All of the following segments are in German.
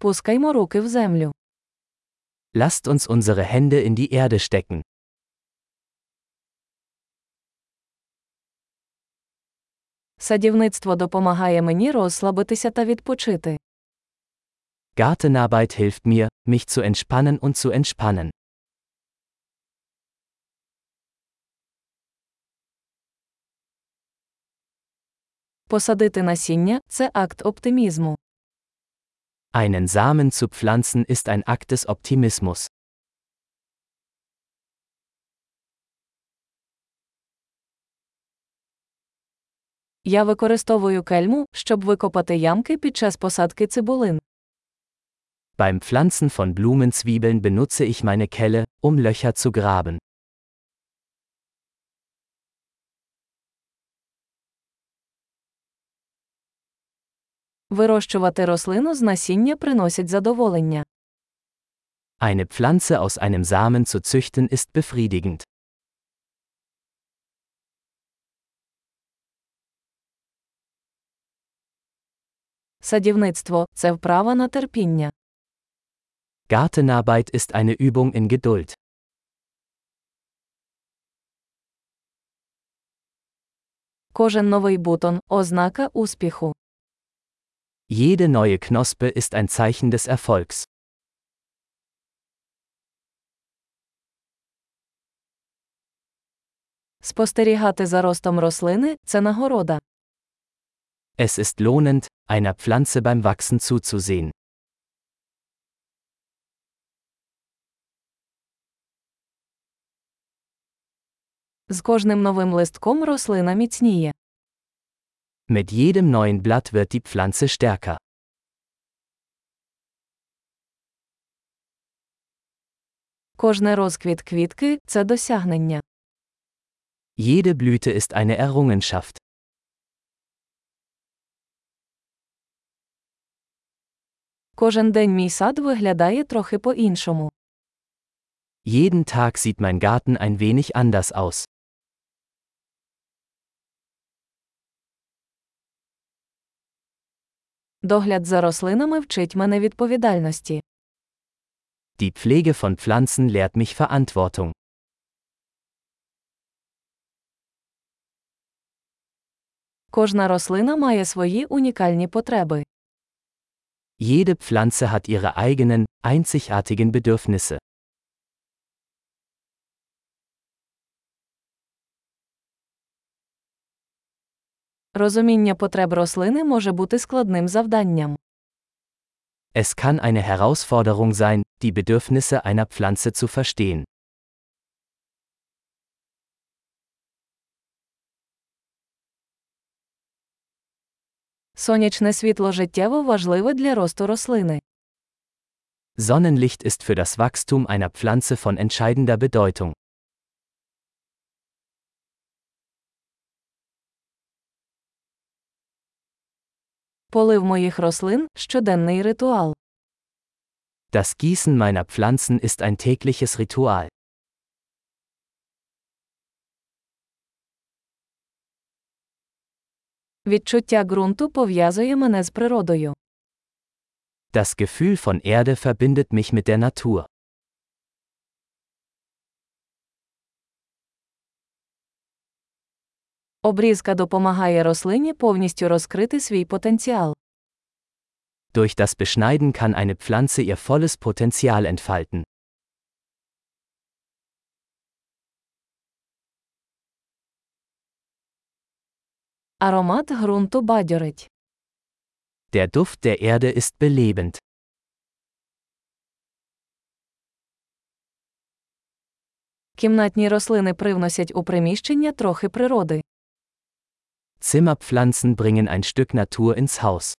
Пускаймо руки в землю. Lasst uns unsere Hände in die Erde stecken. Садівництво допомагає мені розслабитися та відпочити. Gartenarbeit hilft mir, mich zu entspannen und zu entspannen. Посадити насіння це акт оптимізму. Einen Samen zu pflanzen ist ein Akt des Optimismus. Я використовую кельму, щоб викопати ямки під час посадки цибулин. Beim Pflanzen von Blumenzwiebeln benutze ich meine Kelle, um Löcher zu graben. Вирощувати рослину з насіння приносить задоволення. Eine Pflanze aus einem Samen zu züchten ist befriedigend. Садівництво це вправа на терпіння. Gartenarbeit ist eine Übung in Geduld. Кожен новий бутон ознака успіху. Jede neue Knospe ist ein Zeichen des Erfolgs. Спостерігати за ростом рослини це нагорода. Es ist lohnend, einer Pflanze beim Wachsen zuzusehen. З кожним новим листком рослина міцніє. Mit jedem neuen Blatt wird die Pflanze stärker. Кожне розквіт квітки це досягнення. Jede Blüte ist eine Errungenschaft. Кожен день мій сад виглядає трохи по-іншому. Jeden Tag sieht mein Garten ein wenig anders aus. Догляд за рослинами вчить мене відповідальності. Die Pflege von Pflanzen lehrt mich Verantwortung. Кожна рослина має свої унікальні потреби. Jede Pflanze hat ihre eigenen, einzigartigen Bedürfnisse. Розуміння потреб рослини може бути складним завданням. Es kann eine Herausforderung sein, die Bedürfnisse einer Pflanze zu verstehen. Сонячне світло життєво важливе для росту рослини. Sonnenlicht ist für das Wachstum einer Pflanze von entscheidender Bedeutung. Полив моїх рослин щоденний ритуал. Das Gießen meiner Pflanzen ist ein tägliches Ritual. Відчуття ґрунту пов'язує мене з природою. Das Gefühl von Erde verbindet mich mit der Natur. Обрізка допомагає рослині повністю розкрити свій потенціал. Durch das Beschneiden kann eine Pflanze ihr volles Potenzial entfalten. Аромат ґрунту бадьорить. Der Duft der Erde ist belebend. Кімнатні рослини привносять у приміщення трохи природи. Zimmerpflanzen bringen ein Stück Natur ins Haus.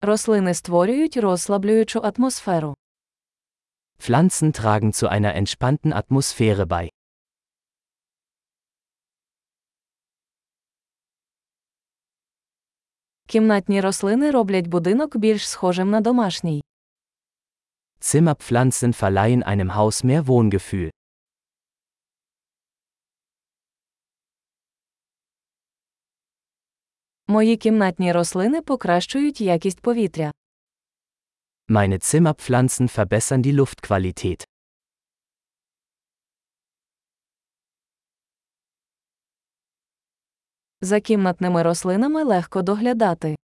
Рослини створюють розслаблюючу атмосферу. Pflanzen tragen zu einer entspannten Atmosphäre bei. Кімнатні рослини роблять будинок більш схожим на домашній. Zimmerpflanzen verleihen einem Haus mehr Wohngefühl. Мої кімнатні рослини покращують якість повітря. Meine Zimmerpflanzen verbessern die Luftqualität. За кімнатними рослинами легко доглядати.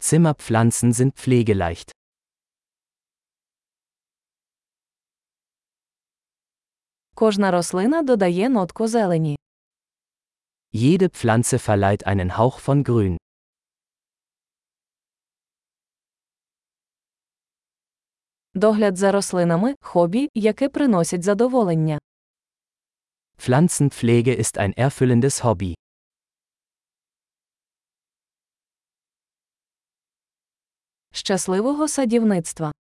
Zimmerpflanzen sind pflegeleicht. Кожна рослина додає нотку зелені. Jede Pflanze verleiht einen Hauch von Grün. Догляд за рослинами хобі, яке приносить задоволення. Pflanzenpflege ist ein erfüllendes Hobby. Щасливого садівництва!